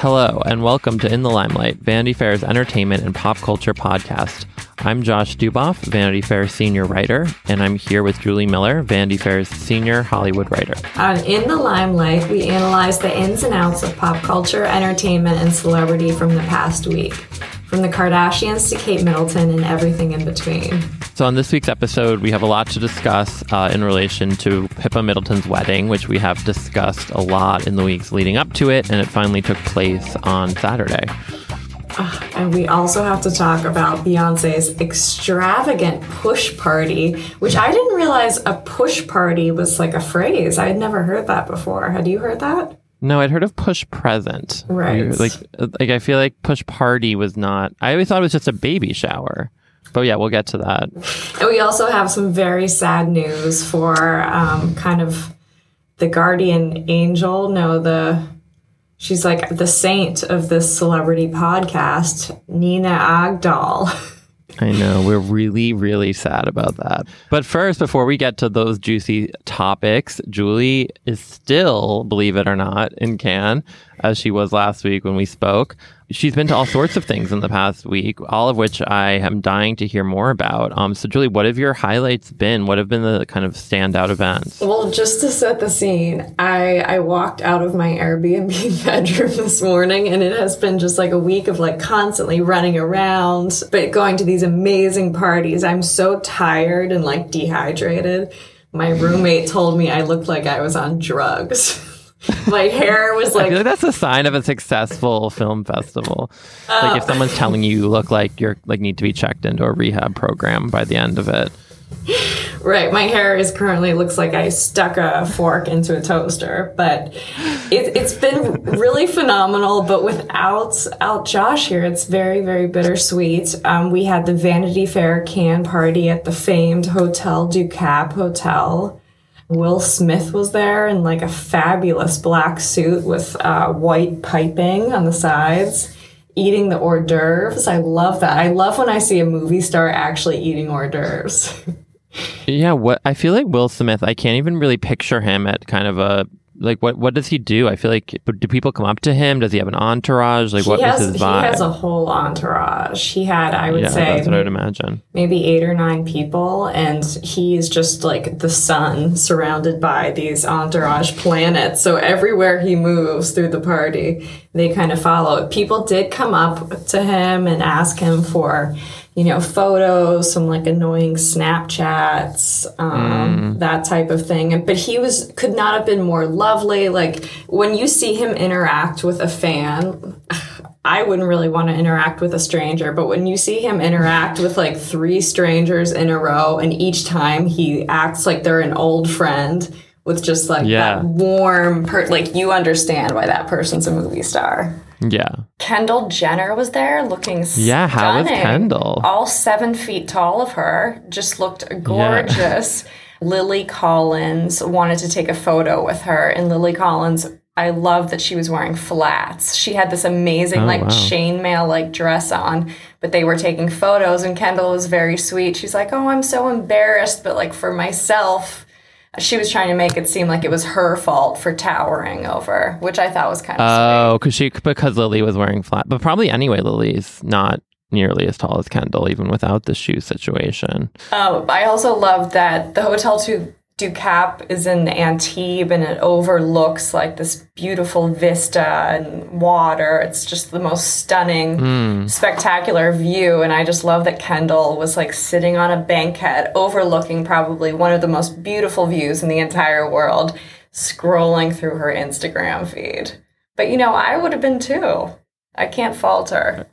Hello, and welcome to In the Limelight, Vanity Fair's entertainment and pop culture podcast. I'm Josh Duboff, Vanity Fair senior writer, and I'm here with Julie Miller, Vanity Fair's senior Hollywood writer. On In the Limelight, we analyze the ins and outs of pop culture, entertainment, and celebrity from the past week. From the Kardashians to Kate Middleton and everything in between. So, on this week's episode, we have a lot to discuss uh, in relation to Pippa Middleton's wedding, which we have discussed a lot in the weeks leading up to it, and it finally took place on Saturday. Uh, and we also have to talk about Beyonce's extravagant push party, which I didn't realize a push party was like a phrase. I had never heard that before. Had you heard that? No, I'd heard of push present. Right. Like, like I feel like push party was not. I always thought it was just a baby shower. But yeah, we'll get to that. And we also have some very sad news for um, kind of the guardian angel. No, the she's like the saint of this celebrity podcast, Nina Agdal. I know. We're really, really sad about that. But first, before we get to those juicy topics, Julie is still, believe it or not, in Cannes, as she was last week when we spoke she's been to all sorts of things in the past week, all of which I am dying to hear more about. Um, so, Julie, what have your highlights been? What have been the kind of standout events? Well, just to set the scene, I I walked out of my Airbnb bedroom this morning, and it has been just like a week of like constantly running around, but going to these amazing parties. I'm so tired and like dehydrated. My roommate told me I looked like I was on drugs. my hair was like, like, that's a sign of a successful film festival. Uh, like if someone's telling you you look like you're like need to be checked into a rehab program by the end of it. Right, my hair is currently looks like I stuck a fork into a toaster, but it, has been really phenomenal. But without out Josh here, it's very very bittersweet. Um, we had the Vanity Fair Cannes party at the famed Hotel du Cap Hotel. Will Smith was there in like a fabulous black suit with uh, white piping on the sides, eating the hors d'oeuvres. I love that. I love when I see a movie star actually eating hors d'oeuvres. yeah, what I feel like Will Smith, I can't even really picture him at kind of a like what what does he do? I feel like do people come up to him? Does he have an entourage? Like he what has, is his vibe? He has a whole entourage. He had, I would yeah, say, that's what I'd imagine. Maybe eight or nine people, and he's just like the sun surrounded by these entourage planets. So everywhere he moves through the party, they kind of follow. People did come up to him and ask him for you know, photos, some like annoying Snapchats, um, mm. that type of thing. But he was could not have been more lovely. Like when you see him interact with a fan, I wouldn't really want to interact with a stranger, but when you see him interact with like three strangers in a row, and each time he acts like they're an old friend with just like yeah. that warm, per- like you understand why that person's a movie star. Yeah. Kendall Jenner was there looking Yeah, how was Kendall? All seven feet tall of her. Just looked gorgeous. Yeah. Lily Collins wanted to take a photo with her, and Lily Collins I love that she was wearing flats. She had this amazing, oh, like, wow. chainmail like dress on, but they were taking photos, and Kendall was very sweet. She's like, Oh, I'm so embarrassed, but like for myself, she was trying to make it seem like it was her fault for towering over, which I thought was kind of oh, because she because Lily was wearing flat, but probably anyway, Lily's not nearly as tall as Kendall, even without the shoe situation. Oh, I also love that the hotel too Du Cap is in Antibes and it overlooks like this beautiful vista and water. It's just the most stunning, mm. spectacular view. And I just love that Kendall was like sitting on a banquette overlooking probably one of the most beautiful views in the entire world, scrolling through her Instagram feed. But you know, I would have been too. I can't fault her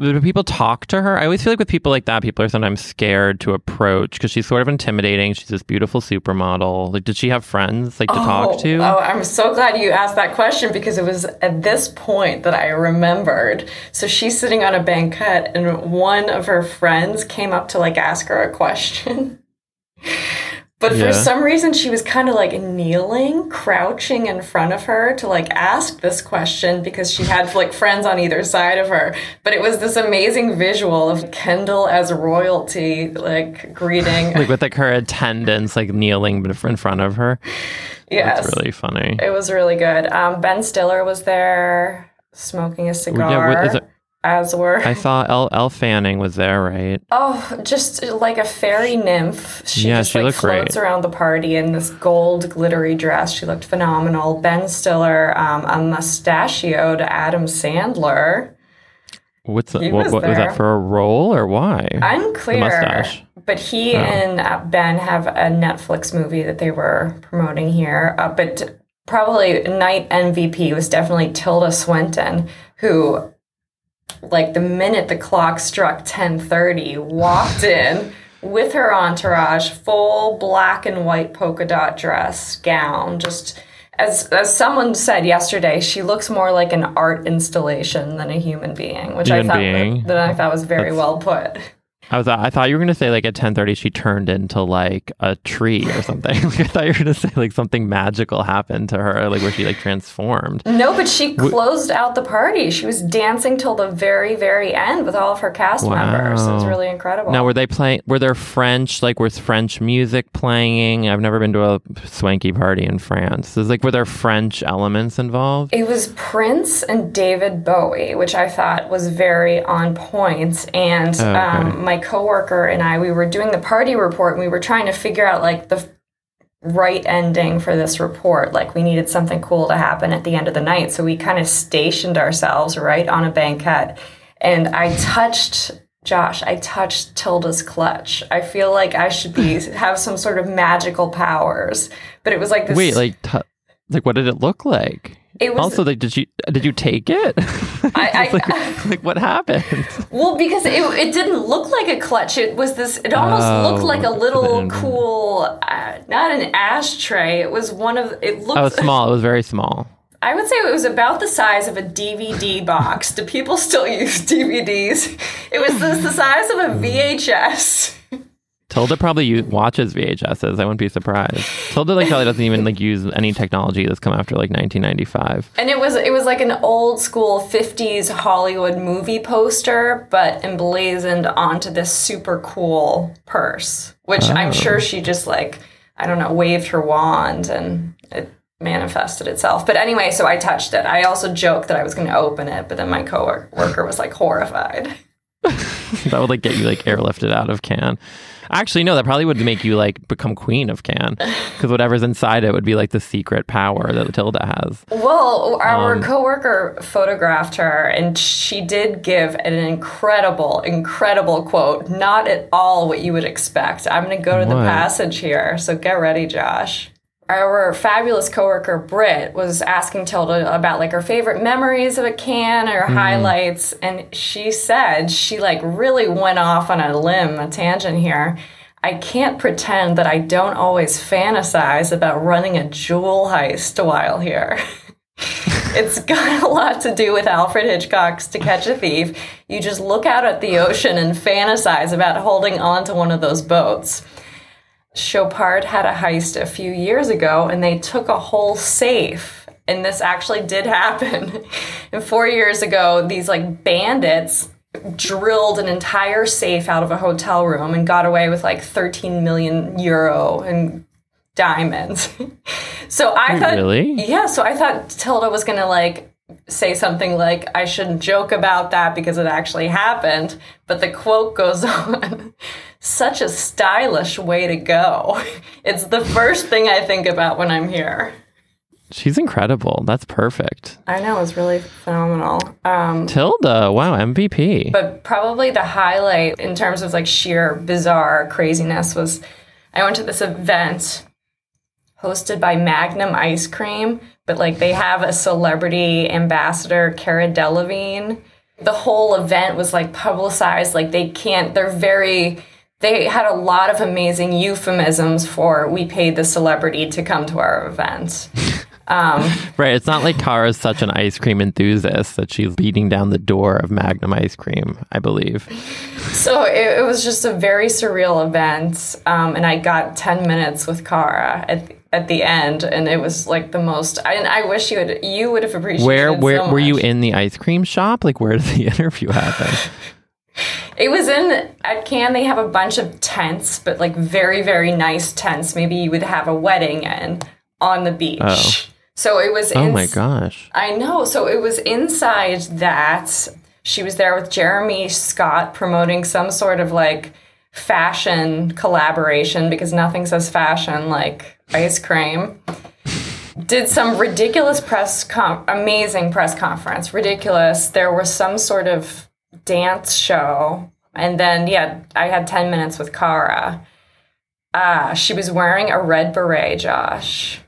do people talk to her? I always feel like with people like that, people are sometimes scared to approach because she's sort of intimidating. She's this beautiful supermodel. Like, did she have friends like to oh, talk to? Oh, I'm so glad you asked that question because it was at this point that I remembered. So she's sitting on a banquette, and one of her friends came up to like ask her a question. But yeah. for some reason, she was kind of like kneeling, crouching in front of her to like ask this question because she had like friends on either side of her. But it was this amazing visual of Kendall as royalty, like greeting. like with like her attendants, like kneeling in front of her. Yes. That's really funny. It was really good. Um, ben Stiller was there. smoking a Yeah, cigar. what it? As were I saw Elle, Elle Fanning was there, right? Oh, just like a fairy nymph. She Yeah, just she like looked floats great. around the party in this gold glittery dress. She looked phenomenal. Ben Stiller, um, a mustachioed Adam Sandler. What's the, what, was what was that for a role or why? Unclear. mustache. But he and uh, Ben have a Netflix movie that they were promoting here. Uh, but probably night MVP was definitely Tilda Swinton, who, like the minute the clock struck ten thirty, walked in with her entourage, full black and white polka dot dress, gown, just. As, as someone said yesterday, she looks more like an art installation than a human being, which Human I thought that I thought was very well put. I was I thought you were gonna say like at ten thirty she turned into like a tree or something. like, I thought you were gonna say like something magical happened to her, like where she like transformed. No, but she closed out the party. She was dancing till the very, very end with all of her cast members. It was really incredible. Now were they playing? Were there French like was French music playing? I've never been to a swanky party in France. Is like were there French elements involved? it was Prince and David Bowie, which I thought was very on point. And Oh, okay. um, my coworker and I, we were doing the party report and we were trying to figure out like the right ending for this report. Like we needed something cool to happen at the end of the night. So we kind of stationed ourselves right on a banquette. And I touched Josh, I touched Tilda's clutch. I feel like I should be have some sort of magical powers. But it was like this Wait, like t- like what did it look like? It was Also, like did you did you take it? I- like, like what happened? Well, because it, it didn't look like a clutch. It was this. It almost Oh, looked like a little cool, uh, not an ashtray. It was one of. It looked. I was small. It was very small. I would say it was about the size of a DVD box. Do people still use DVDs? It was the, the size of a VHS. Tilda probably u- watches VHSs. I wouldn't be surprised. Tilda like probably doesn't even like use any technology that's come after like 1995. And it was it was like an old school 50s Hollywood movie poster, but emblazoned onto this super cool purse, which I'm oh. sure she just like, I don't know, waved her wand and it manifested itself. But anyway, so I touched it. I also joked that I was going to open it, but then my coworker was like horrified. that would like get you like airlifted out of Cannes. Actually, no, that probably would make you like become queen of Cannes because whatever's inside it would be like the secret power that Tilda has. Well, our Um, coworker photographed her, and she did give an incredible, incredible quote. Not at all what you would expect. I'm going to go to the passage here, so get ready, Josh. Our fabulous coworker Britt was asking Tilda about like her favorite memories of a Cannes or mm. highlights, and she said she like really went off on a limb, a tangent here. I can't pretend that I don't always fantasize about running a jewel heist while here. it's got a lot to do with Alfred Hitchcock's To Catch a Thief. You just look out at the ocean and fantasize about holding onto one of those boats. Chopard had a heist a few years ago and they took a whole safe. And this actually did happen. and four years ago, these like bandits drilled an entire safe out of a hotel room and got away with like 13 million euro and diamonds. so I thought, really? yeah, so I thought Tilda was gonna like say something like, I shouldn't joke about that because it actually happened. But the quote goes on such a stylish way to go. It's the first thing I think about when I'm here. She's incredible. That's perfect. I know, it's really phenomenal. Um, Tilda, wow, MVP. but probably the highlight in terms of like sheer bizarre craziness was I went to this event hosted by Magnum Ice Cream, but like they have a celebrity ambassador, Cara Delevingne. The whole event was like publicized, like they can't, they're very, they had a lot of amazing euphemisms for we paid the celebrity to come to our event. right, it's not like Cara's such an ice cream enthusiast that she's beating down the door of Magnum ice cream, I believe. So it, it was just a very surreal event, um, and I got ten minutes with Cara at the, at the end, and it was like the most. I, and I wish you would you would have appreciated. Where it where so were you in the ice cream shop? Like where did the interview happen? It was in at Cannes. They have a bunch of tents, but like very very nice tents. Maybe you would have a wedding in on the beach. Oh. So it was. Oh ins- my gosh. I know. So it was inside that she was there with Jeremy Scott promoting some sort of like fashion collaboration because nothing says fashion like ice cream. Did some ridiculous press, com- amazing press conference. Ridiculous. There was some sort of dance show. And then, yeah, I had 10 minutes with Cara. Uh, she was wearing a red beret, Josh.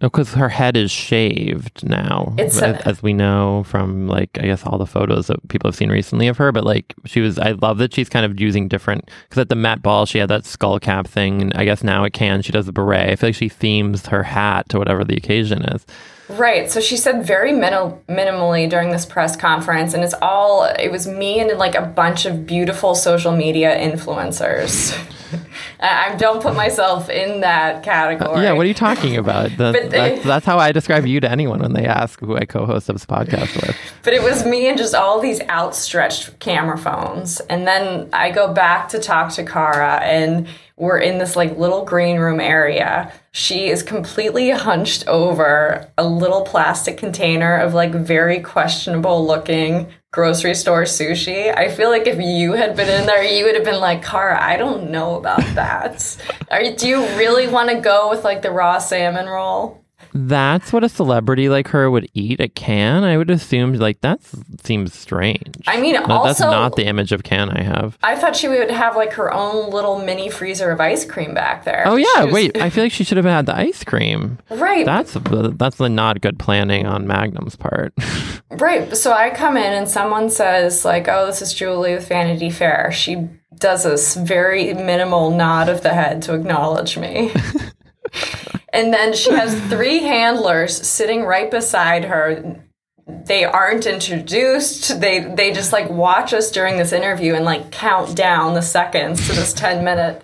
Because her head is shaved now, It's as, a- as we know from like I guess all the photos that people have seen recently of her. But like she was, I love that she's kind of using different. Because at the Met Ball, she had that skull cap thing, and I guess now it can. she does the beret. I feel like she themes her hat to whatever the occasion is. Right. So she said very minimal, minimally during this press conference, and it's all it was me and like a bunch of beautiful social media influencers. I don't put myself in that category. Yeah, what are you talking about? That, But that's, that's how I describe you to anyone when they ask who I co-host this podcast with. But it was me and just all these outstretched camera phones. And then I go back to talk to Cara, and we're in this like little green room area. She is completely hunched over a little plastic container of like very questionable looking grocery store sushi. I feel like if you had been in there, you would have been like, Cara, I don't know about that. Are do you really want to go with like the raw salmon roll? That's what a celebrity like her would eat at Cannes. I would assume like that seems strange. I mean, No, that's not the image of Cannes I have. I thought she would have like her own little mini freezer of ice cream back there. Oh yeah, was- wait. I feel like she should have had the ice cream. right, That's uh, that's the not good planning on Magnum's part. right. So I come in and someone says like, "Oh, this is Julie with Vanity Fair." She does this very minimal nod of the head to acknowledge me. and then she has three handlers sitting right beside her. They aren't introduced. They they just like watch us during this interview and like count down the seconds to this 10 minute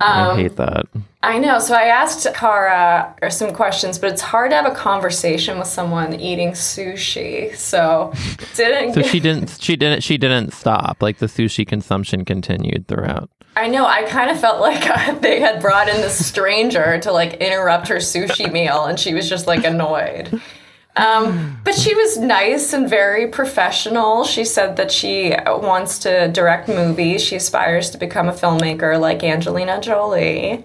I um, hate that. I know. So I asked Cara some questions, but it's hard to have a conversation with someone eating sushi. So didn't So she didn't. She didn't. She didn't stop. Like the sushi consumption continued throughout. I know. I kind of felt like they had brought in this stranger to like interrupt her sushi meal, and she was just like annoyed. Um, but she was nice and very professional. She said that she wants to direct movies. She aspires to become a filmmaker like Angelina Jolie.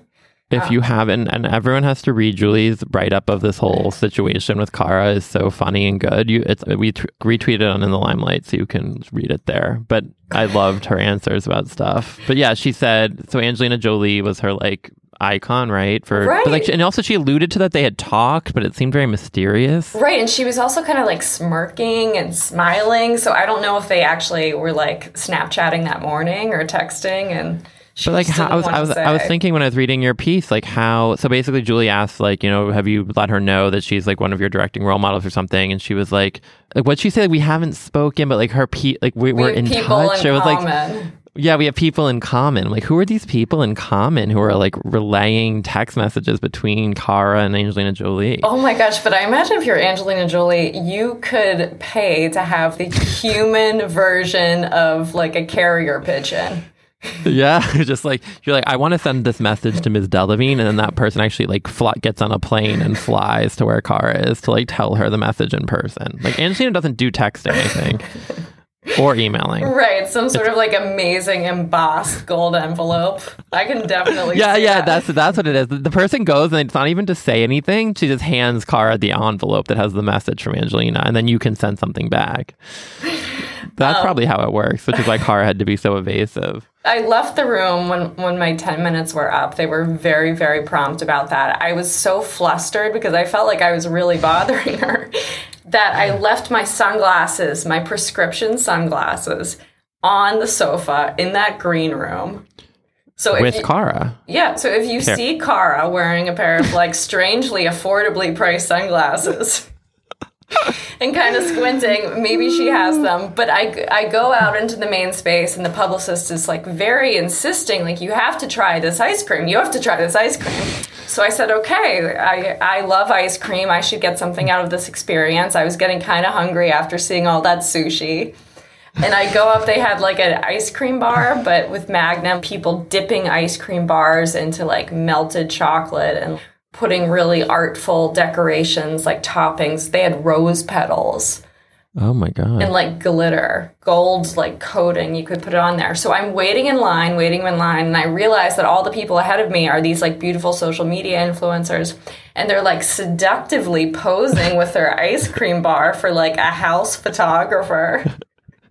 If you haven't, and everyone has to read Julie's write up of this whole situation with Cara is so funny and good. You, it's we t- retweeted on in the limelight, so you can read it there. But I loved her answers about stuff. But yeah, she said so. Angelina Jolie was her like icon, right? For but like, Right. and also she alluded to that they had talked, but it seemed very mysterious. Right, and she was also kind of like smirking and smiling. So I don't know if they actually were like Snapchatting that morning or texting. And she But like how I was, I was. I was thinking when I was reading your piece, like how. So basically, Julie asked, like, you know, have you let her know that she's like one of your directing role models or something? And she was like, like what she said, we haven't spoken, but like her, pe- like we, We we're in touch. in it was like, yeah, we have people in common. Like, who are these people in common who are like relaying text messages between Cara and Angelina Jolie? Oh my gosh, but I imagine if you're Angelina Jolie, you could pay to have the human version of like a carrier pigeon. Yeah, just like you're like, I want to send this message to Ms. Delevingne, and then that person actually like fly, gets on a plane and flies to where Cara is to like tell her the message in person. Like Angelina doesn't do text or anything or emailing. Right, some sort of like amazing embossed gold envelope. I can definitely Yeah, yeah, that. that's that's what it is. The, person goes and it's not even to say anything. She just hands Cara the envelope that has the message from Angelina, and then you can send something back. That's um, probably how it works, which is why Cara had to be so evasive. I left the room when, when my 10 minutes were up. They were very, very prompt about that. I was so flustered because I felt like I was really bothering her that I left my sunglasses, my prescription sunglasses, on the sofa in that green room. So if With you, Cara. yeah, so if you see Cara wearing a pair of like strangely affordably priced sunglasses and kind of squinting, maybe she has them. But I, I go out into the main space and the publicist is like very insisting, like, you have to try this ice cream. You have to try this ice cream. So I said, okay, I, I love ice cream. I should get something out of this experience. I was getting kind of hungry after seeing all that sushi. And I go up, they had like an ice cream bar, but with Magnum, people dipping ice cream bars into like melted chocolate and putting really artful decorations like toppings. They had rose petals Oh my god. and like glitter, gold like coating. You could put it on there. So I'm waiting in line, waiting in line, and I realize that all the people ahead of me are these like beautiful social media influencers, and they're like seductively posing with their ice cream bar for like a house photographer.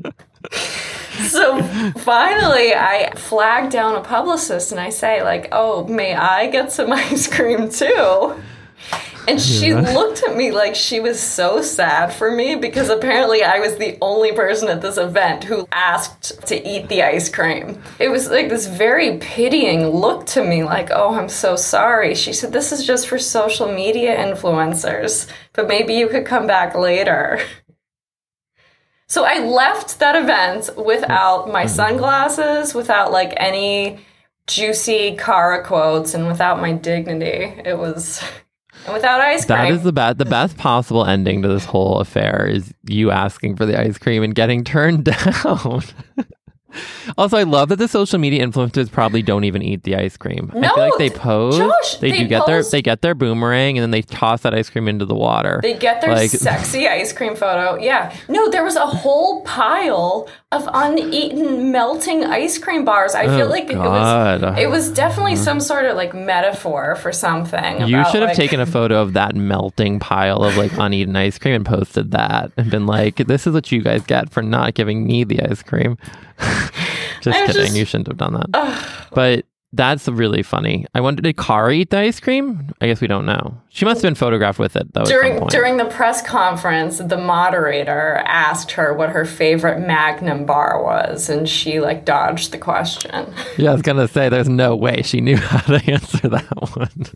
so finally, I flag down a publicist and I say like, "Oh, may I get some ice cream too?" And she looked at me like she was so sad for me because apparently I was the only person at this event who asked to eat the ice cream. It was like this very pitying look to me, like, oh, I'm so sorry. She said, this is just for social media influencers, but maybe you could come back later. So I left that event without my mm-hmm. sunglasses, without like any juicy Cara quotes, and without my dignity. It was. And without ice cream. That is the best the best possible ending to this whole affair is you asking for the ice cream and getting turned down. also, I love that the social media influencers probably don't even eat the ice cream. I feel No, like they th- pose. Josh, they, they do get their they get their boomerang and then they toss that ice cream into the water. They get their Like- sexy ice cream photo. Yeah. No, there was a whole pile of uneaten melting ice cream bars. I feel Oh, like God. it was it was definitely some sort of like metaphor for something. you about, should have like- taken a photo of that melting pile of like uneaten ice cream and posted that and been like, "This is what you guys get for not giving me the ice cream." Just kidding. just- you shouldn't have done that. but that's really funny. I wonder, did Cara eat the ice cream? I guess we don't know. She must have been photographed with it though. during point. during the press conference, the moderator asked her what her favorite Magnum bar was, and she like dodged the question. yeah, I was gonna say, there's no way she knew how to answer that one.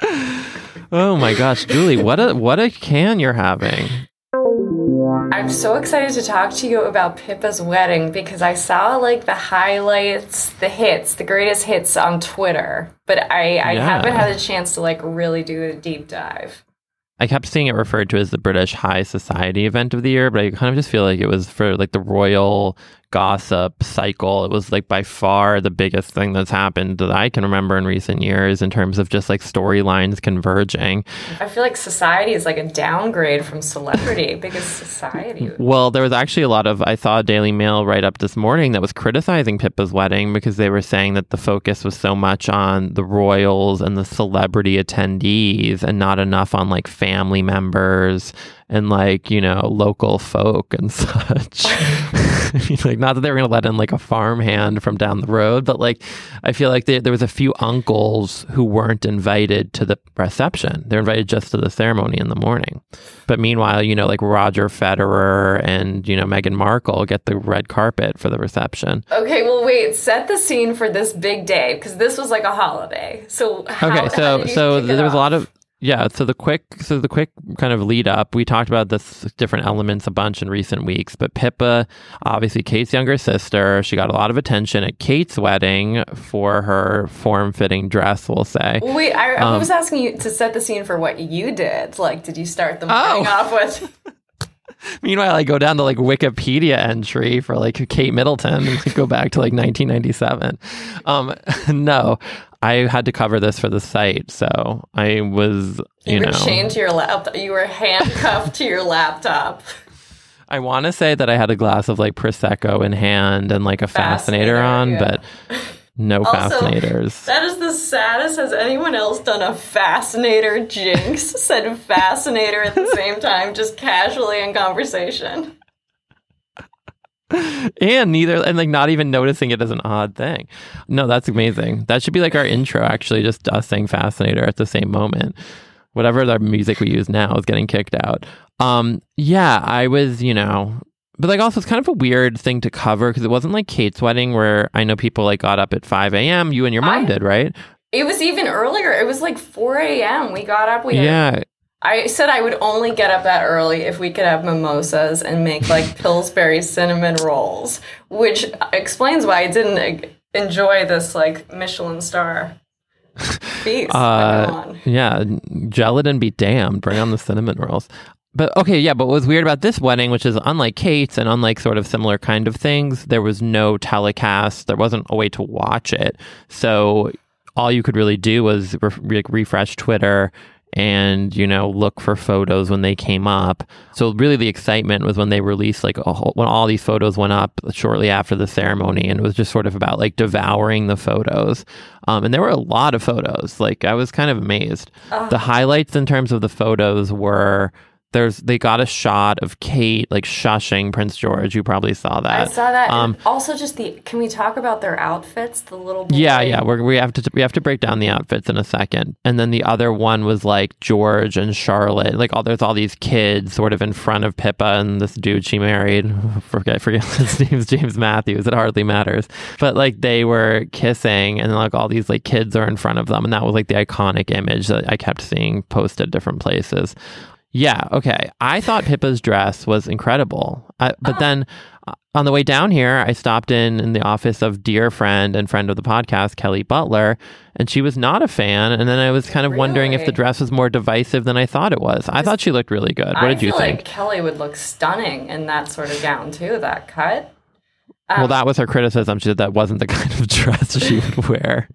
oh my gosh, Julie, what a what a Cannes you're having. I'm so excited to talk to you about Pippa's wedding because I saw like the highlights, the hits, the greatest hits on Twitter, but I, I Yeah. haven't had a chance to like really do a deep dive. I kept seeing it referred to as the British High Society event of the year, but I kind of just feel like it was for like the royal gossip cycle. It was like by far the biggest thing that's happened that I can remember in recent years in terms of just like storylines converging. I feel like society is like a downgrade from celebrity because society. Well, there was actually a lot of I saw a Daily Mail write up this morning that was criticizing Pippa's wedding because they were saying that the focus was so much on the royals and the celebrity attendees and not enough on like family members and like, you know, local folk and such. I mean, like not that they were going to let in like a farmhand from down the road, but like I feel like there there was a few uncles who weren't invited to the reception. They're invited just to the ceremony in the morning. But meanwhile, you know, like Roger Federer and, you know, Meghan Markle get the red carpet for the reception. Okay, well, wait. Set the scene for this big day because this was like a holiday. So how, Okay, so so there was a lot of yeah, so the quick so the quick kind of lead up, we talked about this different elements a bunch in recent weeks, but Pippa, obviously Kate's younger sister, she got a lot of attention at Kate's wedding for her form-fitting dress, we'll say. Wait, I, I Um, was asking you to set the scene for what you did. Like, did you start the Oh. off with? Meanwhile, I go down to like Wikipedia entry for like Kate Middleton and like, go back to like 1997. Um, no, I had to cover this for the site, so I was, you, You, were know, chained to your laptop. You were handcuffed to your laptop. I want to say that I had a glass of like prosecco in hand and like a fascinator, Fascinator, on, yeah. but no Also, fascinators. That is the saddest. Has anyone else done a fascinator jinx? Said fascinator at the same time, just casually in conversation. And neither and like not even noticing it as an odd thing no that's amazing that should be like our intro actually just us saying fascinator at the same moment whatever the music we use now is getting kicked out um yeah i was you know but like also it's kind of a weird thing to cover because it wasn't like kate's wedding where i know people like got up at 5 a.m you and your mom I- did right It was even earlier. It was like 4 a.m. We got up. We had yeah I said I would only get up that early if we could have mimosas and make like Pillsbury cinnamon rolls, which explains why I didn't enjoy this like Michelin star feast. Uh, yeah, gelatin be damned. Bring on the cinnamon rolls. But okay, yeah. But what was weird about this wedding, which is unlike Kate's and unlike sort of similar kind of things, there was no telecast. There wasn't a way to watch it. So all you could really do was re- refresh Twitter and you know look for photos when they came up. So really the excitement was when they released like whole, when all these photos went up shortly after the ceremony and it was just sort of about like devouring the photos. Um, and there were a lot of photos. Like i was kind of amazed. The highlights in terms of the photos were there's they got a shot of Kate like shushing Prince George. You probably saw that. I saw that. Um, also, just the can we talk about their outfits? The little boy. yeah, yeah. We're, we have to we have to break down the outfits in a second. And then the other one was like George and Charlotte. Like all there's all these kids sort of in front of Pippa and this dude she married. Forget forget his name's James Matthews. It hardly matters. But like they were kissing and like all these like kids are in front of them, and that was like the iconic image that I kept seeing posted different places. Yeah, okay. I thought Pippa's dress was incredible. I, but then uh, on the way down here, I stopped in in the office of dear friend and friend of the podcast, Kelly Butler, and she was not a fan. And then I was kind of wondering if the dress was more divisive than I thought it was. I thought she looked really good. What I did you think? like Kelly would look stunning in that sort of gown too. That cut. well, that was her criticism. She said that wasn't the kind of dress she would wear.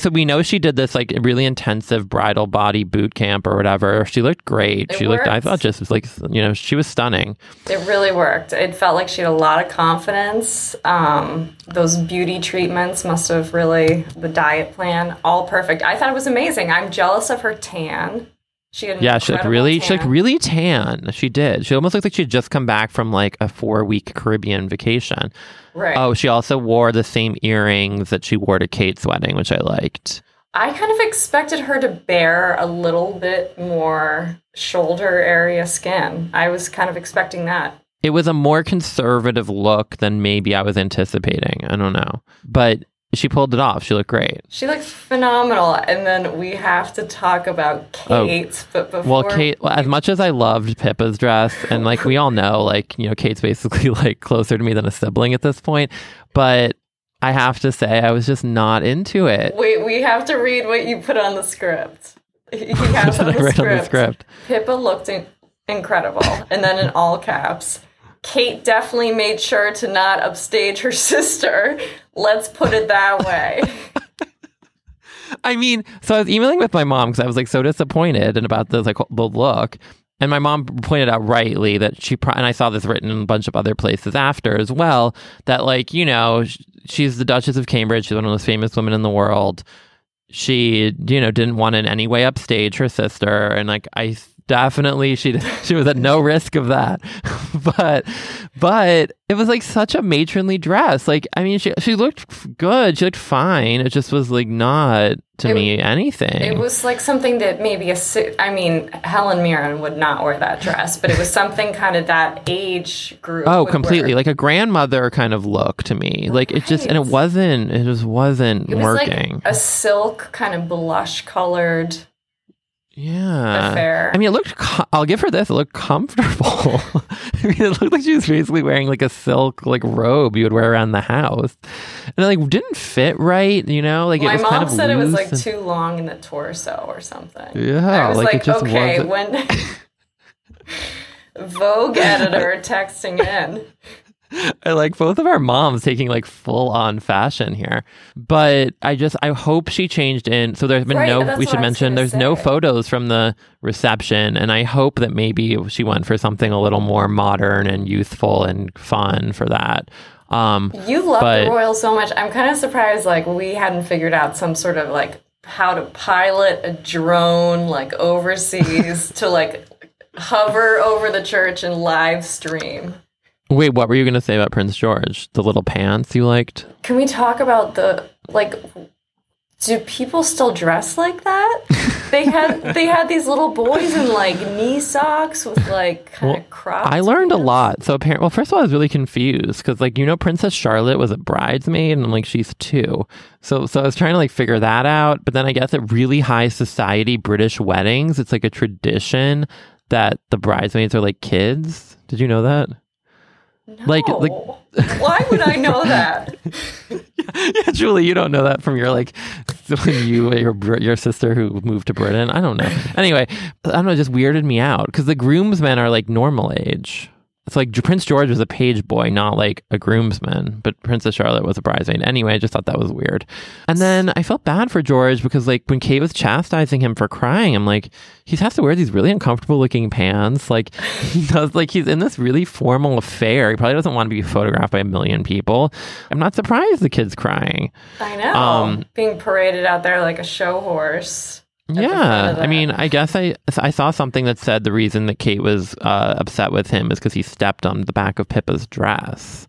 So we know she did this like really intensive bridal body boot camp or whatever. She looked great. It she looked I thought just like you know, she was stunning. It really worked. It felt like she had a lot of confidence. Um, those beauty treatments must have really the diet plan all perfect. I thought it was amazing. I'm jealous of her tan. She had Yeah, she looked really she looked really tan. She did. She almost looked like she had just come back from like a four week Caribbean vacation. right. Oh, she also wore the same earrings that she wore to Kate's wedding, which I liked. I kind of expected her to bear a little bit more shoulder area skin. I was kind of expecting that. It was a more conservative look than maybe I was anticipating. I don't know. But she pulled it off. She looked great. She looks phenomenal. And then we have to talk about Oh. But before Well, Kate, well, as much as I loved Pippa's dress, and like we all know, like, you know, Kate's basically like closer to me than a sibling at this point, but I have to say, I was just not into it. Wait, we have to read what you put on the script. He has What did I the write script. on the script? Pippa looked in- incredible, and then in all caps, Kate definitely made sure to not upstage her sister. Let's put it that way. I mean, so I was emailing with my mom because I was like so disappointed and about the like the look. And my mom pointed out rightly that she pro- and I saw this written in a bunch of other places after as well that like you know she's the Duchess of Cambridge, she's one of the most famous women in the world. She you know didn't want in any way upstage her sister, and like I definitely she she was at no risk of that, but but it was like such a matronly dress. Like I mean she she looked good, she looked fine. It just was like not to It- me anything. It was like something that maybe a i mean, Helen Mirren would not wear that dress, but it was something kind of that age group. Oh, completely. wear. Like a grandmother kind of look to me. Like it just, and it wasn't, it just wasn't It was working. like a silk kind of blush colored yeah. affair. I mean, it looked, co- I'll give her this, it looked comfortable. I mean, it looked like she was basically wearing like a silk, like robe you would wear around the house. And it like didn't fit right, you know? Like My it was mom kind of said it was like and- too long in the torso or something. Yeah, I was like, like, it just okay, wasn't. when Vogue editor texting in. I like both of our moms taking like full on fashion here. But I just I hope she changed in so there's been Right, no we should mention there's no photos from the reception and I hope that maybe she went for something a little more modern and youthful and fun for that. Um You love But- the royal so much. I'm kind of surprised like we hadn't figured out some sort of like how to pilot a drone like overseas to like hover over the church and live stream. Wait, what were you gonna say about Prince George? The little pants you liked? Can we talk about the like do people still dress like that? They had they had these little boys in like knee socks with like kind Well, of. I learned a lot. So apparently, well, first of all, I was really confused because, like, you know, Princess Charlotte was a bridesmaid, and I'm like, she's two. So, so I was trying to like figure that out. But then I guess at really high society British weddings, it's like a tradition that the bridesmaids are like kids. Did you know that? Like- like- why would I know that? yeah, Julie, you don't know that from your like when you your your sister who moved to Britain. I don't know. Anyway, I don't know. It just weirded me out because the groomsmen are like normal age. It's like Prince George was a page boy, not like a groomsman, but Princess Charlotte was a bridesmaid. Anyway, I just thought that was weird. And then I felt bad for George because like when Kate was chastising him for crying, I'm like, he has to wear these really uncomfortable looking pants. Like he does, like he's in this really formal affair. He probably doesn't want to be photographed by a million people. I'm not surprised the kid's crying. I know. Um, Being paraded out there like a show horse. At the front Yeah, I mean, I guess I I saw something that said the reason that Kate was uh, upset with him is because he stepped on the back of Pippa's dress.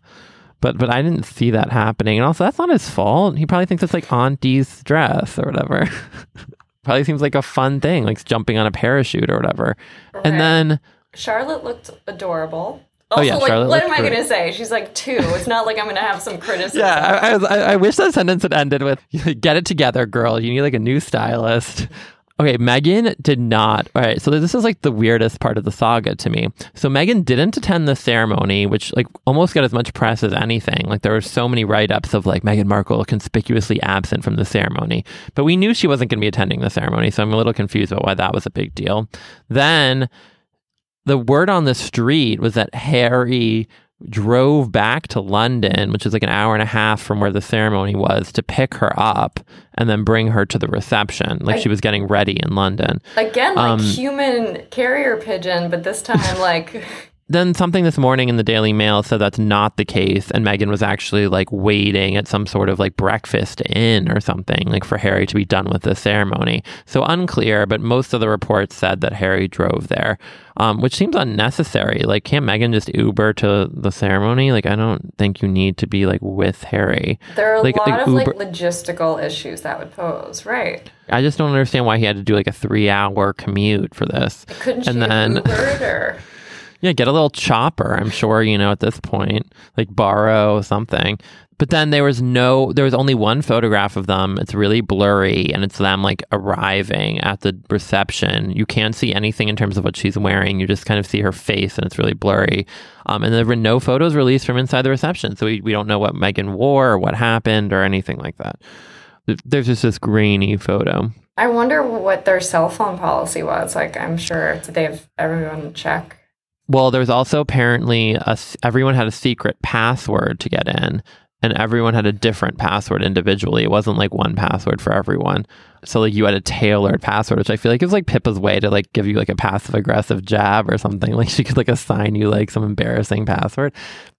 But but I didn't see that happening, and also that's not his fault. He probably thinks it's like Auntie's dress or whatever. probably seems like a fun thing, like jumping on a parachute or whatever. And then Charlotte looked adorable. Oh, yeah, like, Charlotte what am I going to say? She's like two. It's not like I'm going to have some criticism. yeah, I, I I wish that sentence had ended with "Get it together, girl. You need like a new stylist." Okay, Meghan did not. All right, so this is like the weirdest part of the saga to me. So Meghan didn't attend the ceremony, which like almost got as much press as anything. Like there were so many write-ups of like Meghan Markle conspicuously absent from the ceremony, but we knew she wasn't going to be attending the ceremony, so I'm a little confused about why that was a big deal. Then the word on the street was that Harry drove back to London, which is like an hour and a half from where the ceremony was, to pick her up and then bring her to the reception. Like she was getting ready in London. Again, like Um, human carrier pigeon, but this time, like, Then something this morning in the Daily Mail said that's not the case, and Meghan was actually like waiting at some sort of like breakfast inn or something, like for Harry to be done with the ceremony. So unclear, but most of the reports said that Harry drove there, um, which seems unnecessary. Like, can't Meghan just Uber to the ceremony? Like, I don't think you need to be like with Harry. there are a lot like of like logistical issues that would pose, right? I just don't understand why he had to do like a three-hour commute for this. Couldn't And then- Yeah, get a little chopper. I'm sure you know at this point, like borrow something. But then there was no, there was only one photograph of them. It's really blurry, and it's them like arriving at the reception. You can't see anything in terms of what she's wearing. You just kind of see her face, and it's really blurry. Um, and there were no photos released from inside the reception, so we, we don't know what Meghan wore or what happened or anything like that. There's just this grainy photo. I wonder what their cell phone policy was. Like, I'm sure they have everyone check? Well, there was also apparently a, everyone had a secret password to get in, and everyone had a different password individually. It wasn't like one password for everyone. So like you had a tailored password, which I feel like is like Pippa's way to like give you like a passive aggressive jab or something. Like she could like assign you like some embarrassing password.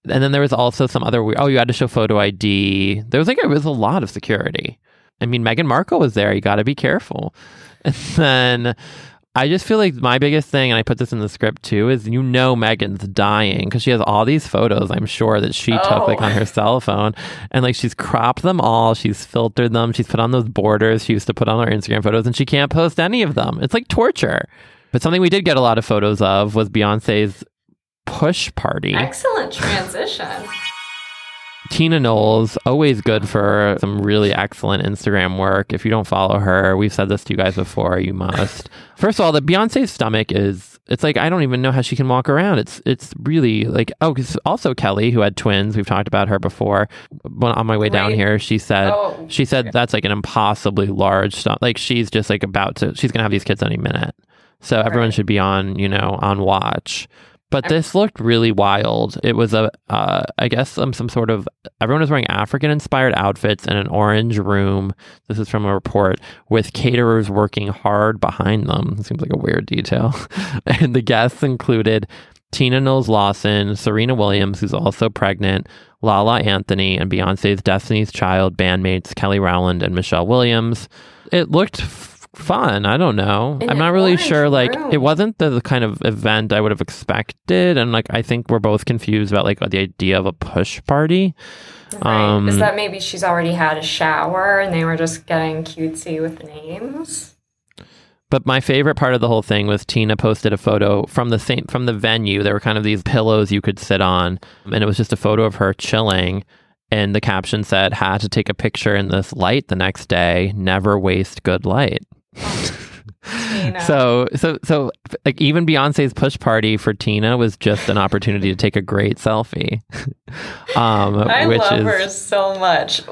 And then there was also some other we- oh you had to show photo ID. There was like it was a lot of security. I mean Meghan Markle was there. You got to be careful. And then I just feel like my biggest thing, and I put this in the script too, is you know Meghan's dying because she has all these photos, I'm sure, that she took like Oh. on her cell phone. And like she's cropped them all, she's filtered them, she's put on those borders she used to put on her Instagram photos, and she can't post any of them. It's like torture. But something we did get a lot of photos of was Beyonce's push party. Excellent transition. Tina Knowles, always good for some really excellent Instagram work. If you don't follow her, we've said this to you guys before, you must. First of all, the Beyonce's stomach is it's like I don't even know how she can walk around. It's it's really like oh, 'cause also Kelly who had twins. We've talked about her before. When on my way down here, she said Oh, she said that's like an impossibly large stomach. Like she's just like about to she's gonna have these kids any minute. So everyone Right. should be on you know on watch. But this looked really wild. It was a, uh, I guess some some sort of everyone was wearing African inspired outfits in an orange room. This is from a report with caterers working hard behind them. It seems like a weird detail. and the guests included Tina Knowles Lawson, Serena Williams, who's also pregnant, La La Anthony, and Beyonce's Destiny's Child bandmates Kelly Rowland and Michelle Williams. It looked fun. I don't know. In I'm not really sure. Like, room. it wasn't the, the kind of event I would have expected. And like, I think we're both confused about like the idea of a push party. Right. Um, Is that maybe she's already had a shower and they were just getting cutesy with names? But my favorite part of the whole thing was Tina posted a photo from the same from the venue. There were kind of these pillows you could sit on, and it was just a photo of her chilling. And the caption said, "Had to take a picture in this light the next day. Never waste good light." Tina. So, so, so, like even Beyonce's push party for Tina was just an opportunity to take a great selfie. um, I which love is her so much.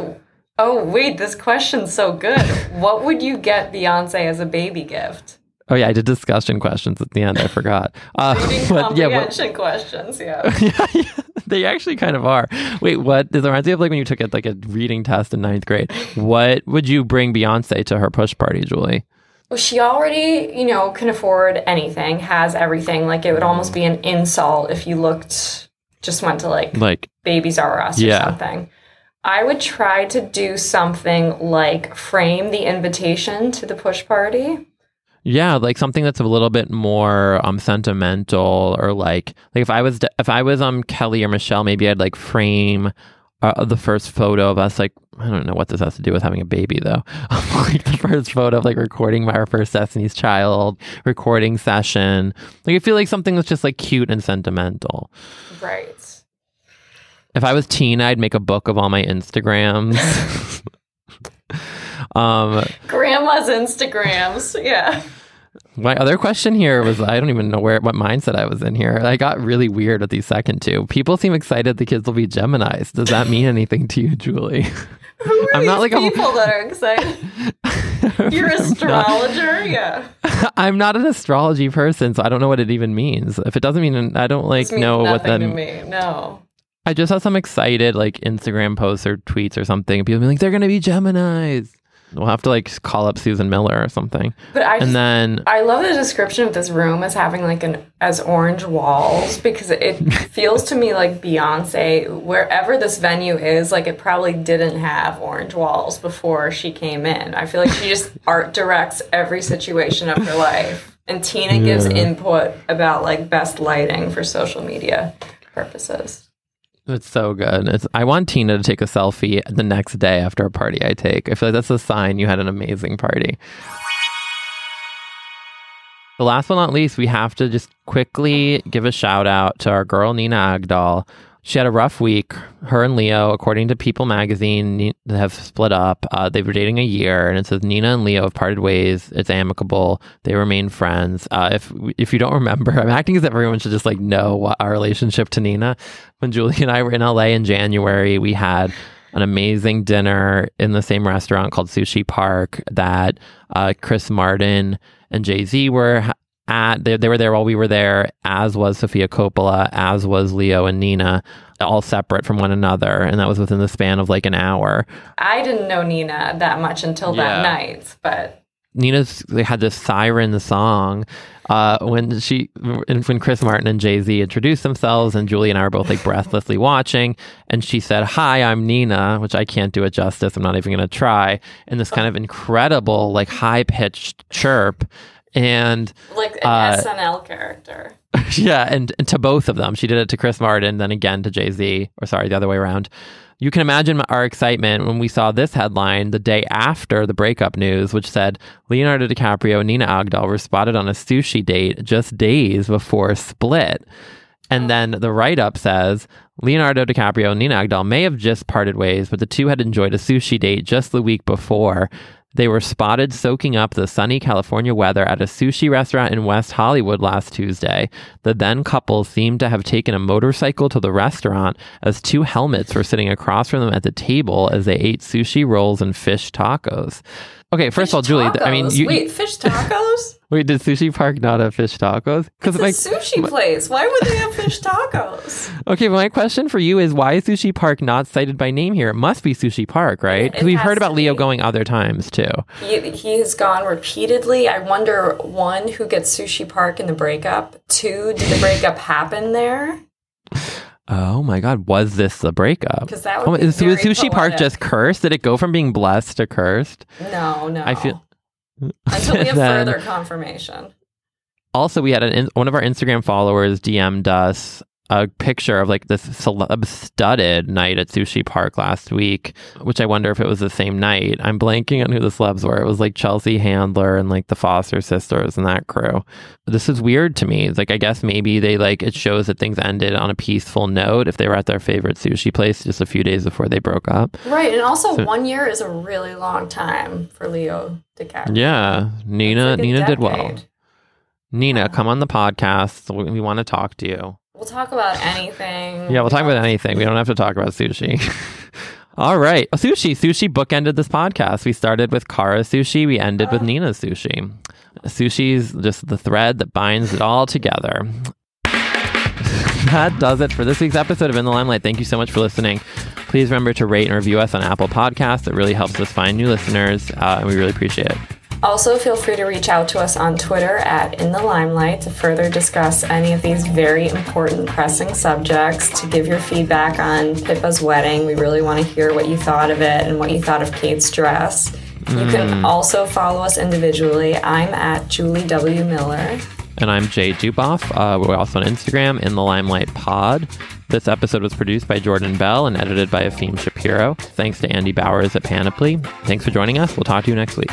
Oh, wait, this question's so good. what would you get Beyonce as a baby gift? Oh yeah, I did discussion questions at the end. I forgot. Uh, but yeah, comprehension questions, yeah. yeah, yeah, they actually kind of are. Wait, what? It reminds me of like when you took it like a reading test in ninth grade. What would you bring Beyonce to her push party, Julie? Well, she already, you know, can afford anything, has everything. Like it would almost be an insult if you looked, just went to like Like, Babies R Us or Yeah. something. I would try to do something like frame the invitation to the push party. Yeah, like something that's a little bit more um sentimental, or like like if I was if I was um Kelly or Michelle, maybe I'd like frame. Uh, the first photo of us, like I don't know what this has to do with having a baby, though. like the first photo of like recording my our first Destiny's Child recording session. Like I feel like something that's just like cute and sentimental. Right. If I was Tina, I'd make a book of all my Instagrams. um, Grandma's Instagrams. Yeah. my other question here was I don't even know where what mindset I was in here. I got really weird at the second two. People seem excited the kids will be Gemini's. Does that mean anything to you, Julie? Who are I'm not like a- people that are excited? You're an astrologer? Yeah. I'm not an astrology person, so I don't know what it even means. If it doesn't mean I don't like know what that nothing to me. No. I just saw some excited like Instagram posts or tweets or something. People be like, they're gonna be Gemini's. We'll have to like call up Susan Miller or something. But I just, And then I love the description of this room as having like an as orange walls because it feels to me like Beyonce, wherever this venue is, like it probably didn't have orange walls before she came in. I feel like she just art directs every situation of her life. And Tina gives input about like best lighting for social media purposes. It's so good. It's, I want Tina to take a selfie the next day after a party I take. I feel like that's a sign you had an amazing party. The last but not least, we have to just quickly give a shout out to our girl Nina Agdal. She had a rough week. Her and Leo, according to People magazine, have split up. Uh, they were dating a year, and it says Nina and Leo have parted ways. It's amicable. They remain friends. Uh, if if you don't remember, I'm acting as if everyone should just like know what our relationship to Nina. When Julie and I were in LA in January, we had an amazing dinner in the same restaurant called Sushi Park that uh, Chris Martin and Jay Z were at. They, they were there while we were there, as was Sofia Coppola, as was Leo and Nina, all separate from one another. And that was within the span of like an hour. I didn't know Nina that much until Yeah. that night, but Nina's they had this siren song uh, when she when Chris Martin and Jay Z introduced themselves, and Julie and I were both like breathlessly watching, and she said, "Hi, I'm Nina," which I can't do it justice. I'm not even going to try. In this kind of incredible, like high pitched chirp, and like an Uh, SNL character. yeah, and, and to both of them, she did it to Chris Martin, then again to Jay Z, or sorry, the other way around. You can imagine our excitement when we saw this headline the day after the breakup news, which said Leonardo DiCaprio and Nina Agdal were spotted on a sushi date just days before Split. And then the write up says Leonardo DiCaprio and Nina Agdal may have just parted ways, but the two had enjoyed a sushi date just the week before. They were spotted soaking up the sunny California weather at a sushi restaurant in West Hollywood last Tuesday. The then couple seemed to have taken a motorcycle to the restaurant as two helmets were sitting across from them at the table as they ate sushi rolls and fish tacos. Okay, first of all, Julie, th- I mean, you, wait, fish tacos? Wait, did Sushi Park not have fish tacos? It's a like, sushi place. Why would they have fish tacos? Okay, but my question for you is why is Sushi Park not cited by name here? It must be Sushi Park, right? Because we've heard about Leo be. going other times too. He, he has gone repeatedly. I wonder one, who gets Sushi Park in the breakup? Two, did the breakup happen there? Oh my God, was this the breakup? 'Cause that would oh, be is, was Sushi Park just cursed? Did it go from being blessed to cursed? No, no. I feel- until we have Then- further confirmation. Also, we had an in, one of our Instagram followers DM'd us a picture of like this celeb studded night at Sushi Park last week, which I wonder if it was the same night. I'm blanking on who the celebs were. It was like Chelsea Handler and like the Foster sisters and that crew. This is weird to me. It's like I guess maybe they like it shows that things ended on a peaceful note if they were at their favorite sushi place just a few days before they broke up. Right, and also So- one year is a really long time for Leo to DiCaprio. Yeah, Nina like Nina did well. Nina, Yeah. come on the podcast. We, we want to talk to you. We'll talk about anything. Yeah, we'll talk about anything. We don't have to talk about sushi. All right. Sushi. Sushi bookended this podcast. We started with Cara sushi. We ended with Nina's sushi. Sushi's just the thread that binds it all together. that does it for this week's episode of In the Limelight. Thank you so much for listening. Please remember to rate and review us on Apple Podcasts. It really helps us find new listeners, uh, and we really appreciate it. Also, feel free to reach out to us on Twitter at In the Limelight to further discuss any of these very important, pressing subjects, to give your feedback on Pippa's wedding. We really want to hear what you thought of it and what you thought of Kate's dress. You can also follow us individually. I'm at Julie W. Miller. And I'm Jay Duboff. Uh, we're also on Instagram, In the Limelight Pod. This episode was produced by Jordan Bell and edited by Afim Shapiro. Thanks to Andy Bowers at Panoply. Thanks for joining us. We'll talk to you next week.